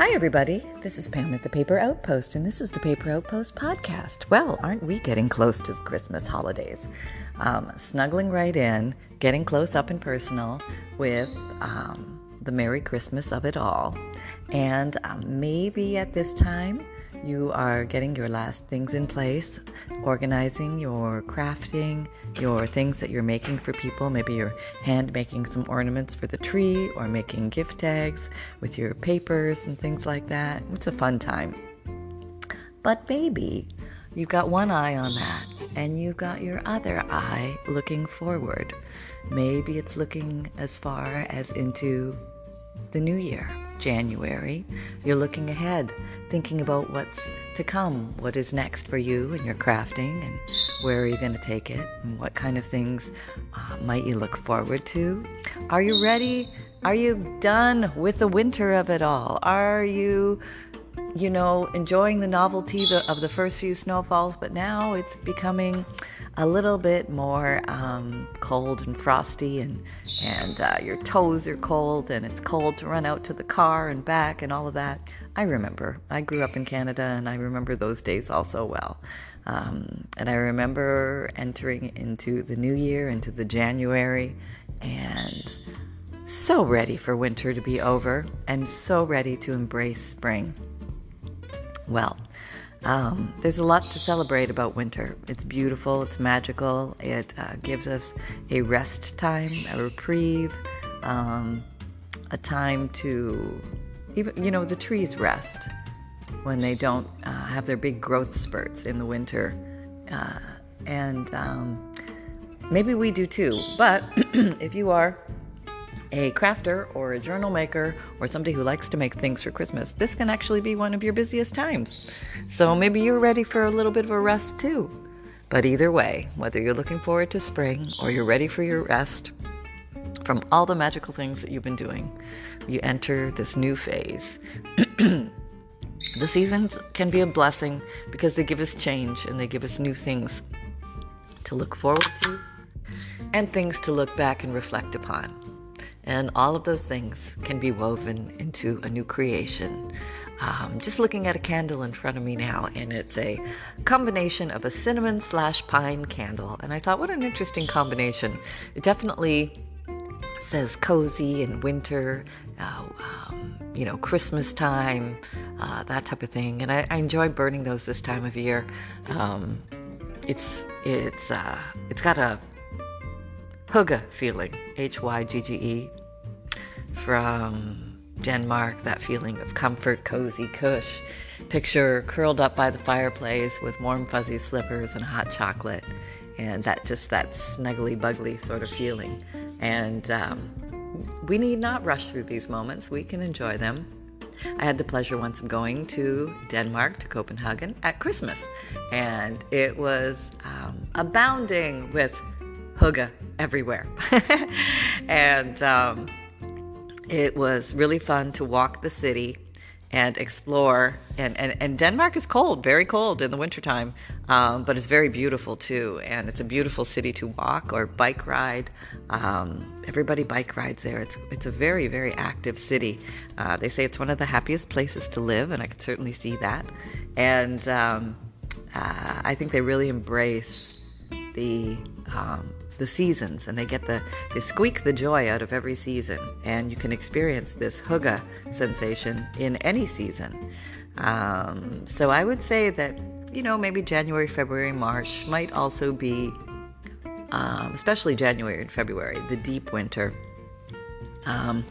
Hi, everybody. This is Pam at the Paper Outpost, and this is the Paper Outpost podcast. Well, aren't we getting close to the Christmas holidays? Um, snuggling right in, getting close up and personal with um, the Merry Christmas of it all. And um, maybe at this time, you are getting your last things in place, organizing your crafting, your things that you're making for people. Maybe you're hand making some ornaments for the tree or making gift tags with your papers and things like that. It's a fun time. But maybe you've got one eye on that and you've got your other eye looking forward. Maybe it's looking as far as into the new year, January. You're looking ahead, thinking about what's to come, what is next for you and your crafting, and where are you going to take it, and what kind of things uh, might you look forward to. Are you ready? Are you done with the winter of it all? Are you you know, enjoying the novelty of the first few snowfalls, but now it's becoming a little bit more um, cold and frosty, and and uh, your toes are cold, and it's cold to run out to the car and back, and all of that. I remember. I grew up in Canada, and I remember those days also well. Um, and I remember entering into the new year, into the January, and so ready for winter to be over, and so ready to embrace spring. Well, um, there's a lot to celebrate about winter. It's beautiful, it's magical, it uh, gives us a rest time, a reprieve, um, a time to even, you know, the trees rest when they don't uh, have their big growth spurts in the winter. Uh, and um, maybe we do too. But if you are a crafter or a journal maker or somebody who likes to make things for Christmas, this can actually be one of your busiest times. So maybe you're ready for a little bit of a rest too. But either way, whether you're looking forward to spring or you're ready for your rest from all the magical things that you've been doing, you enter this new phase. the seasons can be a blessing because they give us change and they give us new things to look forward to and things to look back and reflect upon. And all of those things can be woven into a new creation. Um, just looking at a candle in front of me now, and it's a combination of a cinnamon slash pine candle. And I thought, what an interesting combination. It definitely says cozy and winter, uh, um, you know, Christmas time, uh, that type of thing. And I, I, enjoy burning those this time of year. Um, it's it's uh, it's got a hygge feeling, H Y G G E, from Denmark, that feeling of comfort, cozy cush. Picture curled up by the fireplace with warm, fuzzy slippers and hot chocolate, and that just that snuggly, buggly sort of feeling. And um, we need not rush through these moments, we can enjoy them. I had the pleasure once of going to Denmark, to Copenhagen at Christmas, and it was um, abounding with hygge everywhere. and um, it was really fun to walk the city and explore. And, and, and Denmark is cold, very cold in the wintertime, um, but it's very beautiful too. And it's a beautiful city to walk or bike ride. Um, everybody bike rides there. It's, it's a very, very active city. Uh, they say it's one of the happiest places to live, and I can certainly see that. And um, uh, I think they really embrace the um, the seasons and they get the they squeak the joy out of every season. And you can experience this hygge sensation in any season. Um, so i would say that you know maybe january february march might also be um, especially january and february the deep winter. Um,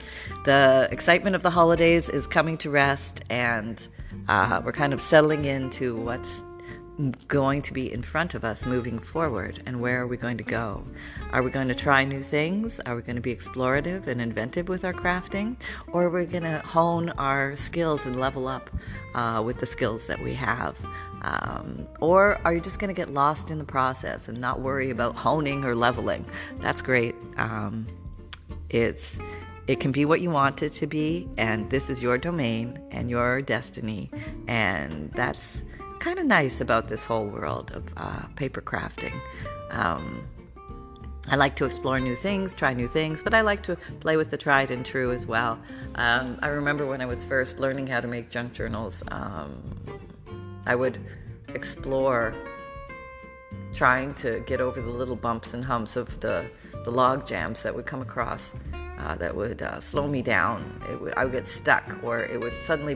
the excitement of the holidays is coming to rest and uh, we're kind of settling into what's going to be in front of us moving forward and where are we going to go? Are we going to try new things? Are we going to be explorative and inventive with our crafting? Or are we going to hone our skills and level up uh, with the skills that we have? Um, or are you just going to get lost in the process and not worry about honing or leveling? That's great. Um, it's it can be what you want it to be, and this is your domain and your destiny, and that's kind of nice about this whole world of uh, paper crafting. Um, I like to explore new things, try new things, but I like to play with the tried and true as well. Um, I remember when I was first learning how to make junk journals, um, I would explore trying to get over the little bumps and humps of the, the log jams that would come across uh, that would uh, slow me down. Would, I would get stuck, or it would suddenly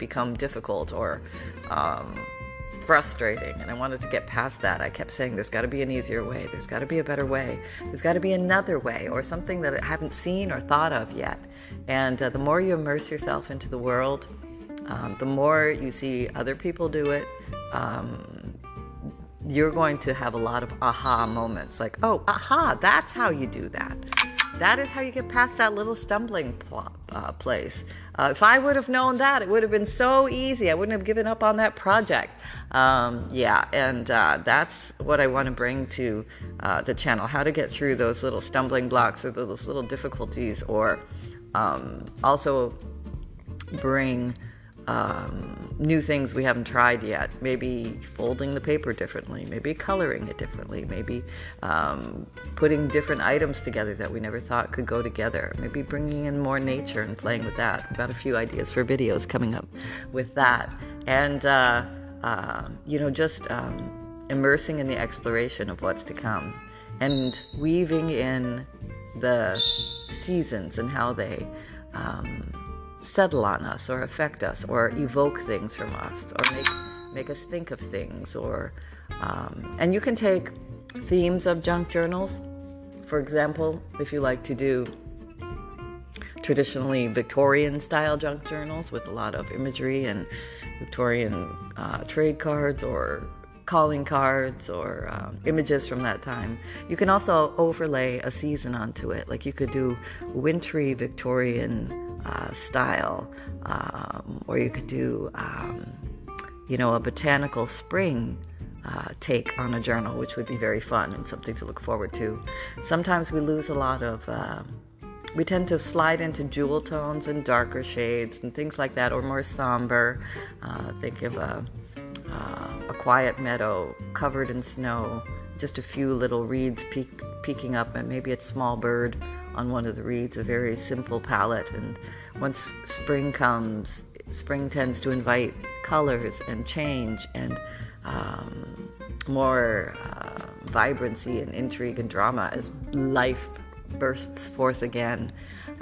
become difficult or um, frustrating and i wanted to get past that. I kept saying there's got to be an easier way. There's got to be a better way. There's got to be another way or something that i haven't seen or thought of yet. And uh, the more you immerse yourself into the world um, the more you see other people do it um, you're going to have a lot of aha moments like oh aha that's how you do that that is how you get past that little stumbling pl- uh, place. Uh, if I would have known that, it would have been so easy. I wouldn't have given up on that project. Um, yeah, and uh, that's what I want to bring to uh, the channel how to get through those little stumbling blocks or those little difficulties, or um, also bring um, new things we haven't tried yet. Maybe folding the paper differently, maybe coloring it differently, maybe um, putting different items together that we never thought could go together, maybe bringing in more nature and playing with that. We've got a few ideas for videos coming up with that. And, uh, uh, you know, just um, immersing in the exploration of what's to come and weaving in the seasons and how they. Um, settle on us or affect us or evoke things from us or make, make us think of things or um, and you can take themes of junk journals for example if you like to do traditionally victorian style junk journals with a lot of imagery and victorian uh, trade cards or calling cards or um, images from that time. You can also overlay a season onto it. Like you could do wintry Victorian uh, style, um, or you could do, um, you know, a botanical spring uh, take on a journal, which would be very fun and something to look forward to. Sometimes we lose a lot of. Uh, we tend to slide into jewel tones and darker shades and things like that, or more somber. Uh, think of a, uh, a quiet meadow covered in snow, just a few little reeds peek, peeking up, and maybe a small bird on one of the reeds, a very simple palette. And once spring comes, spring tends to invite colors and change and um, more uh, vibrancy and intrigue and drama as life bursts forth again.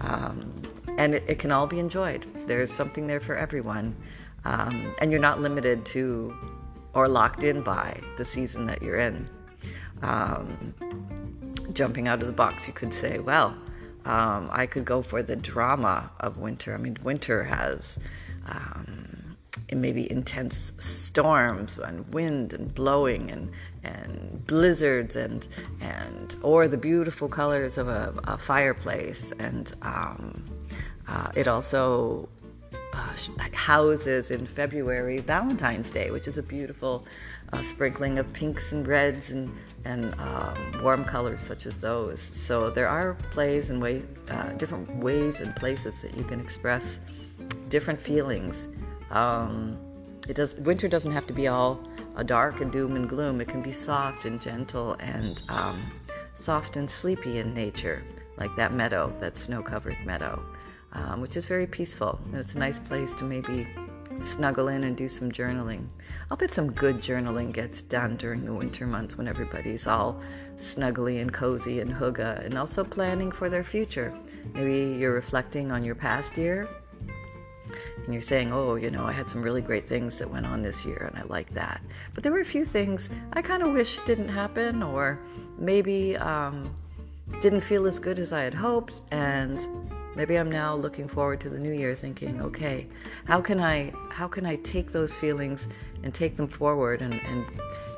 Um, and it, it, can all be enjoyed. There's something there for everyone. Um, and you're not limited to or locked in by the season that you're in. Um, jumping out of the box, you could say, well, um, I could go for the drama of winter. I mean, winter has um, maybe intense storms and wind and blowing and and blizzards and and or the beautiful colors of a, a fireplace and um, uh, it also uh, houses in February Valentine's Day, which is a beautiful uh, sprinkling of pinks and reds and and um, warm colors such as those. So there are plays and ways, uh, different ways and places that you can express different feelings. Um, it does. Winter doesn't have to be all a dark and doom and gloom. It can be soft and gentle and um, soft and sleepy in nature, like that meadow, that snow-covered meadow, um, which is very peaceful. And it's a nice place to maybe snuggle in and do some journaling. I'll bet some good journaling gets done during the winter months when everybody's all snuggly and cozy and hygge and also planning for their future. Maybe you're reflecting on your past year and you're saying, oh, you know, I had some really great things that went on this year and I like that. But there were a few things I kind of wish didn't happen or maybe um, didn't feel as good as I had hoped and Maybe I'm now looking forward to the new year thinking, okay, how can I how can I take those feelings and take them forward and, and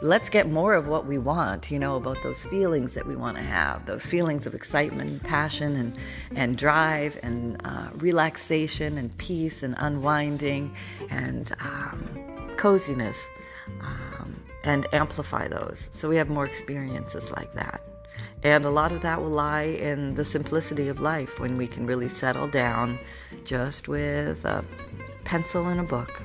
let's get more of what we want, you know, about those feelings that we want to have, those feelings of excitement, and passion, and, and drive, and uh, relaxation, and peace, and unwinding, and um, coziness, um, and amplify those. So we have more experiences like that. And a lot of that will lie in the simplicity of life when we can really settle down just with a pencil and a book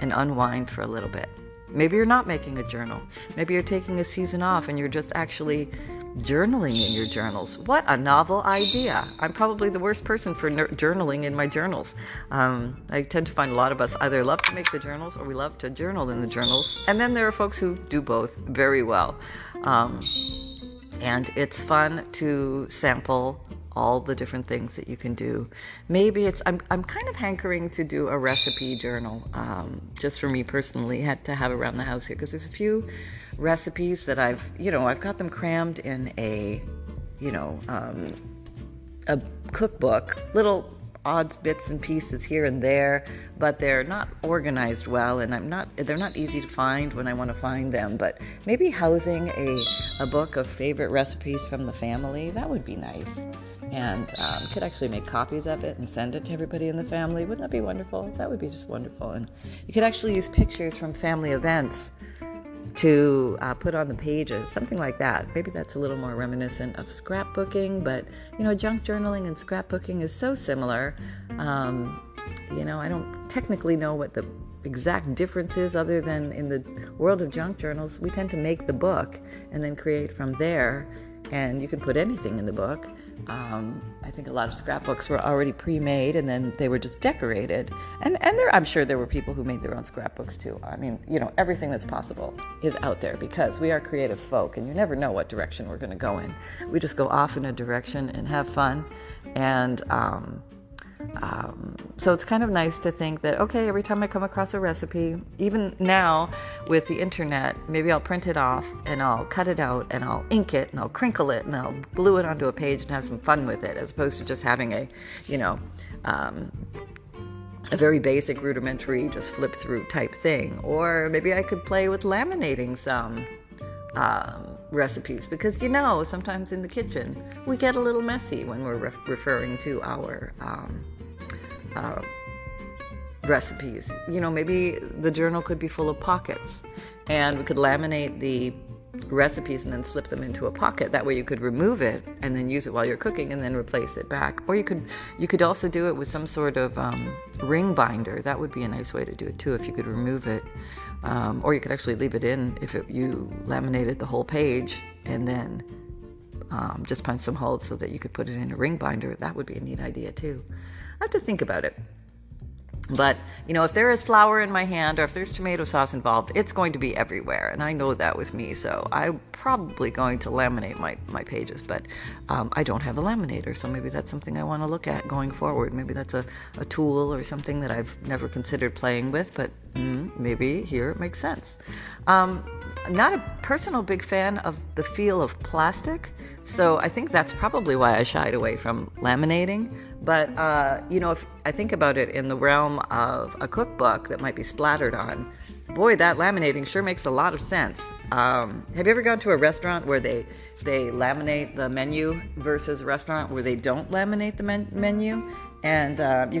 and unwind for a little bit. Maybe you're not making a journal. Maybe you're taking a season off and you're just actually journaling in your journals. What a novel idea! I'm probably the worst person for ner- journaling in my journals. Um, I tend to find a lot of us either love to make the journals or we love to journal in the journals. And then there are folks who do both very well. Um, and it's fun to sample all the different things that you can do. Maybe it's I'm I'm kind of hankering to do a recipe journal, um, just for me personally, had to have around the house here because there's a few recipes that I've you know I've got them crammed in a you know um, a cookbook, little odds bits and pieces here and there but they're not organized well and i'm not they're not easy to find when i want to find them but maybe housing a, a book of favorite recipes from the family that would be nice and um, could actually make copies of it and send it to everybody in the family. Wouldn't that be wonderful? That would be just wonderful. And you could actually use pictures from family events to uh, put on the pages, something like that. Maybe that's a little more reminiscent of scrapbooking, but you know, junk journaling and scrapbooking is so similar. Um, you know, I don't technically know what the exact difference is other than in the world of junk journals, we tend to make the book and then create from there and you can put anything in the book. Um, I think a lot of scrapbooks were already pre-made, and then they were just decorated. And and there, I'm sure there were people who made their own scrapbooks too. I mean, you know, everything that's possible is out there because we are creative folk, and you never know what direction we're going to go in. We just go off in a direction and have fun, and um, um, so it's kind of nice to think that, okay, every time I come across a recipe, even now with the internet, maybe I'll print it off and I'll cut it out and I'll ink it and I'll crinkle it and I'll glue it onto a page and have some fun with it as opposed to just having a, you know, um, a very basic rudimentary just flip through type thing. Or maybe I could play with laminating some. Um, recipes because you know sometimes in the kitchen we get a little messy when we're re- referring to our um, uh, recipes. You know, maybe the journal could be full of pockets and we could laminate the recipes and then slip them into a pocket. That way you could remove it and then use it while you're cooking and then replace it back. Or you could you could also do it with some sort of um, ring binder. That would be a nice way to do it too if you could remove it um, or you could actually leave it in if it, you laminated the whole page and then um, just punch some holes so that you could put it in a ring binder. That would be a neat idea too. I have to think about it. But, you know, if there is flour in my hand or if there's tomato sauce involved, it's going to be everywhere. And I know that with me. So I'm probably going to laminate my, my pages. But um, I don't have a laminator. So maybe that's something I want to look at going forward. Maybe that's a, a tool or something that I've never considered playing with. But mm, maybe here it makes sense. Um, I'm not a personal big fan of the feel of plastic. So I think that's probably why I shied away from laminating. But, uh, you know, if I think about it in the realm of a cookbook that might be splattered on, boy, that laminating sure makes a lot of sense. Um, have you ever gone to a restaurant where they they laminate the menu versus a restaurant where they don't laminate the men- menu? And uh, you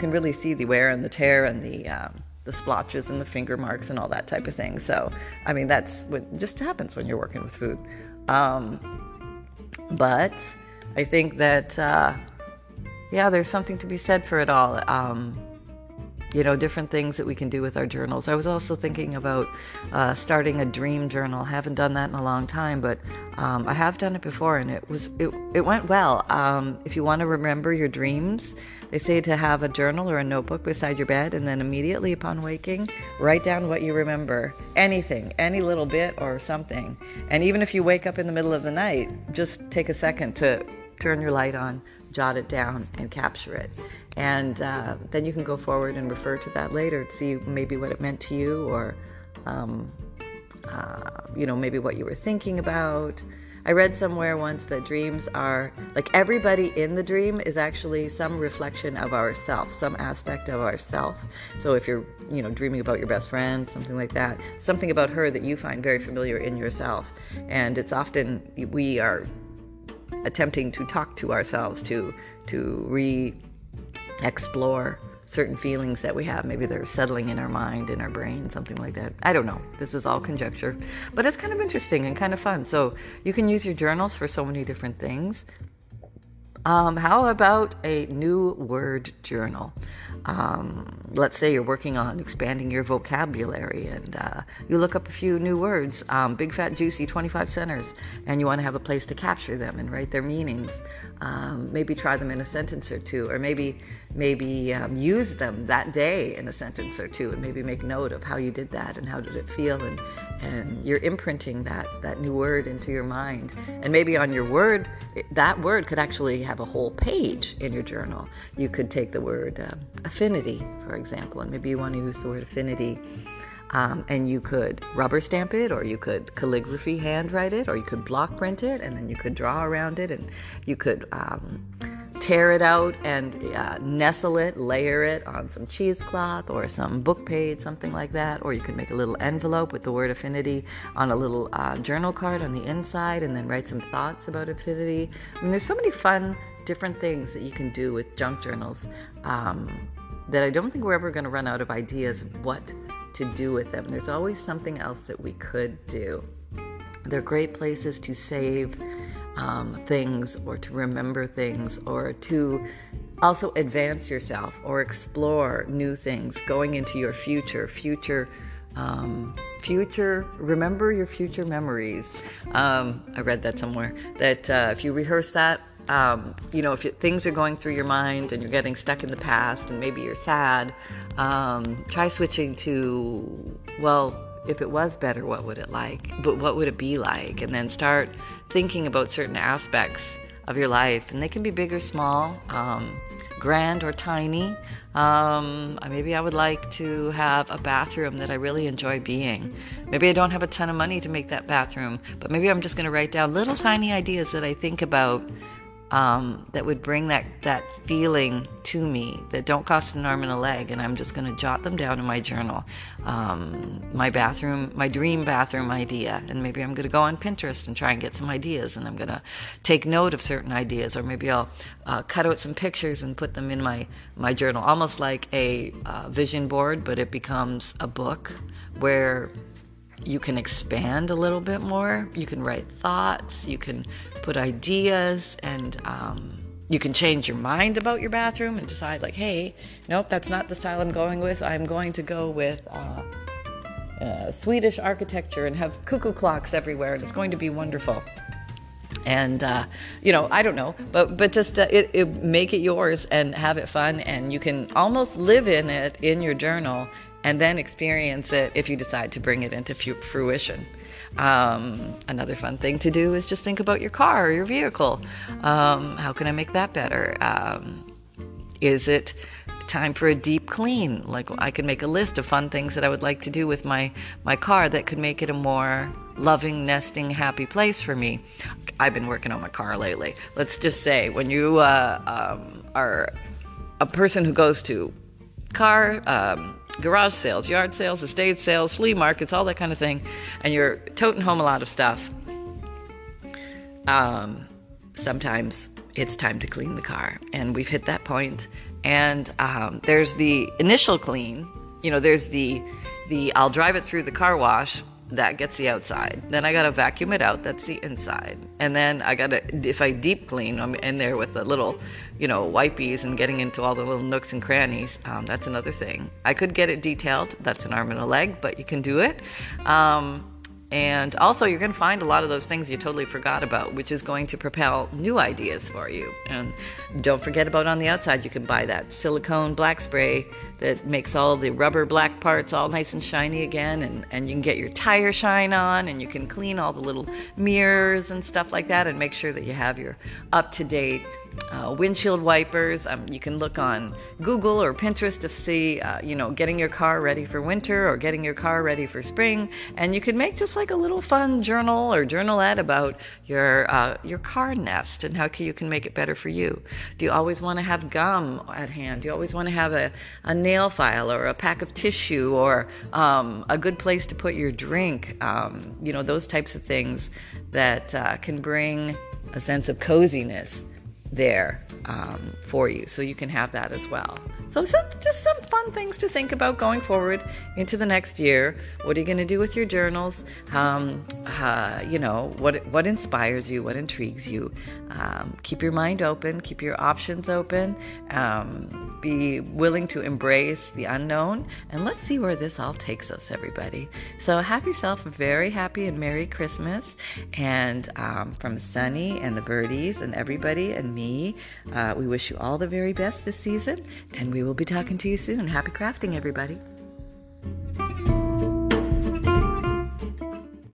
Can really see the wear and the tear and the um, the splotches and the finger marks and all that type of thing. So, I mean, that's what just happens when you're working with food. Um, but I think that uh, yeah, there's something to be said for it all. Um, you know, different things that we can do with our journals. I was also thinking about uh, starting a dream journal. haven't done that in a long time, but um, I have done it before, and it was it, it went well. Um, if you want to remember your dreams, they say to have a journal or a notebook beside your bed, and then immediately upon waking, write down what you remember, anything, any little bit or something. And even if you wake up in the middle of the night, just take a second to turn your light on, jot it down, and capture it. And uh, then you can go forward and refer to that later to see maybe what it meant to you or um, uh, you know maybe what you were thinking about. I read somewhere once that dreams are like everybody in the dream is actually some reflection of ourself some aspect of ourself. So if you're you know dreaming about your best friend something like that something about her that you find very familiar in yourself. And it's often we are attempting to talk to ourselves to to re explore certain feelings that we have. Maybe they're settling in our mind, in our brain, something like that. I don't know. This is all conjecture, but it's kind of interesting and kind of fun. So you can use your journals for so many different things. Um, how about a new word journal? Um, let's say you're working on expanding your vocabulary and uh, you look up a few new words, um, big, fat, juicy, 25 centers, and you want to have a place to capture them and write their meanings. Um, maybe try them in a sentence or two, or maybe maybe um, use them that day in a sentence or two, and maybe make note of how you did that and how did it feel, and and you're imprinting that that new word into your mind, and maybe on your word, that word could actually have a whole page in your journal. You could take the word um, affinity, for example, and maybe you want to use the word affinity. Um, and you could rubber stamp it, or you could calligraphy handwrite it, or you could block print it, and then you could draw around it, and you could um, tear it out and uh, nestle it, layer it on some cheesecloth or some book page, something like that. Or you can make a little envelope with the word affinity on a little uh, journal card on the inside, and then write some thoughts about affinity. I mean, there's so many fun different things that you can do with junk journals um, that I don't think we're ever going to run out of ideas of what to do with them. There's always something else that we could do. They're great places to save um, things or to remember things or to also advance yourself or explore new things going into your future, future. Um, future remember your future memories um, i read that somewhere that uh, if you rehearse that um, you know, if things are going through your mind and you're getting stuck in the past and maybe you're sad, um, try switching to, well, if it was better, what would it like? But what would it be like? And then start thinking about certain aspects of your life, and they can be big or small, um, grand or tiny. Um, maybe I would like to have a bathroom that I really enjoy being. Maybe I don't have a ton of money to make that bathroom, but maybe I'm just going to write down little tiny ideas that I think about um, that would bring that, that feeling to me that don't cost an arm and a leg. And I'm just going to jot them down in my journal. Um, my bathroom, my dream bathroom idea. And maybe I'm going to go on Pinterest and try and get some ideas. And I'm going to take note of certain ideas. Or maybe I'll uh, cut out some pictures and put them in my, my journal, almost like a uh, vision board, but it becomes a book where you can expand a little bit more. You can write thoughts, you can put ideas, and um, you can change your mind about your bathroom and decide, like, hey, nope, that's not the style I'm going with. I'm going to go with uh, uh, Swedish architecture and have cuckoo clocks everywhere, and it's going to be wonderful. And uh, you know, I don't know, but but just uh, it, it, make it yours and have it fun, and you can almost live in it in your journal and then experience it if you decide to bring it into fruition. Um, another fun thing to do is just think about your car or your vehicle. Um, how can I make that better? Um, is it time for a deep clean? Like I could make a list of fun things that I would like to do with my my car that could make it a more loving, nesting, happy place for me. I've been working on my car lately. Let's just say when you uh, um, are a person who goes to car um, garage sales, yard sales, estate sales, flea markets, all that kind of thing, and you're toting home a lot of stuff, um, sometimes it's time to clean the car. And we've hit that point. And um, there's the initial clean, you know, there's the, the I'll drive it through the car wash that gets the outside. Then I gotta vacuum it out, that's the inside. And then I gotta, if I deep clean, I'm in there with a little, you know, wipies and getting into all the little nooks and crannies. Um, that's another thing. I could get it detailed, that's an arm and a leg, but you can do it. Um, and also, you're going to find a lot of those things you totally forgot about, which is going to propel new ideas for you. And don't forget about on the outside, you can buy that silicone black spray that makes all the rubber black parts all nice and shiny again. And, and you can get your tire shine on, and you can clean all the little mirrors and stuff like that, and make sure that you have your up to date uh, windshield wipers. Um, you can look on Google or Pinterest to see, uh, you know, getting your car ready for winter or getting your car ready for spring. And you can make just like a little fun journal or journalette about your uh, your car nest and how you can make it better for you. Do you always want to have gum at hand? Do you always want to have a, a nail file or a pack of tissue or um, a good place to put your drink? Um, you know, those types of things that uh, can bring a sense of coziness there um, for you. So you can have that as well. So, so, just some fun things to think about going forward into the next year. What are you going to do with your journals? Um, uh, you know, what, what inspires you? What intrigues you? Um, keep your mind open, keep your options open. Um, be willing to embrace the unknown, and let's see where this all takes us, everybody. So, have yourself a very happy and Merry Christmas. And um, from Sunny and the birdies and everybody and me, uh, we wish you all the very best this season, and we will be talking to you soon. Happy crafting, everybody.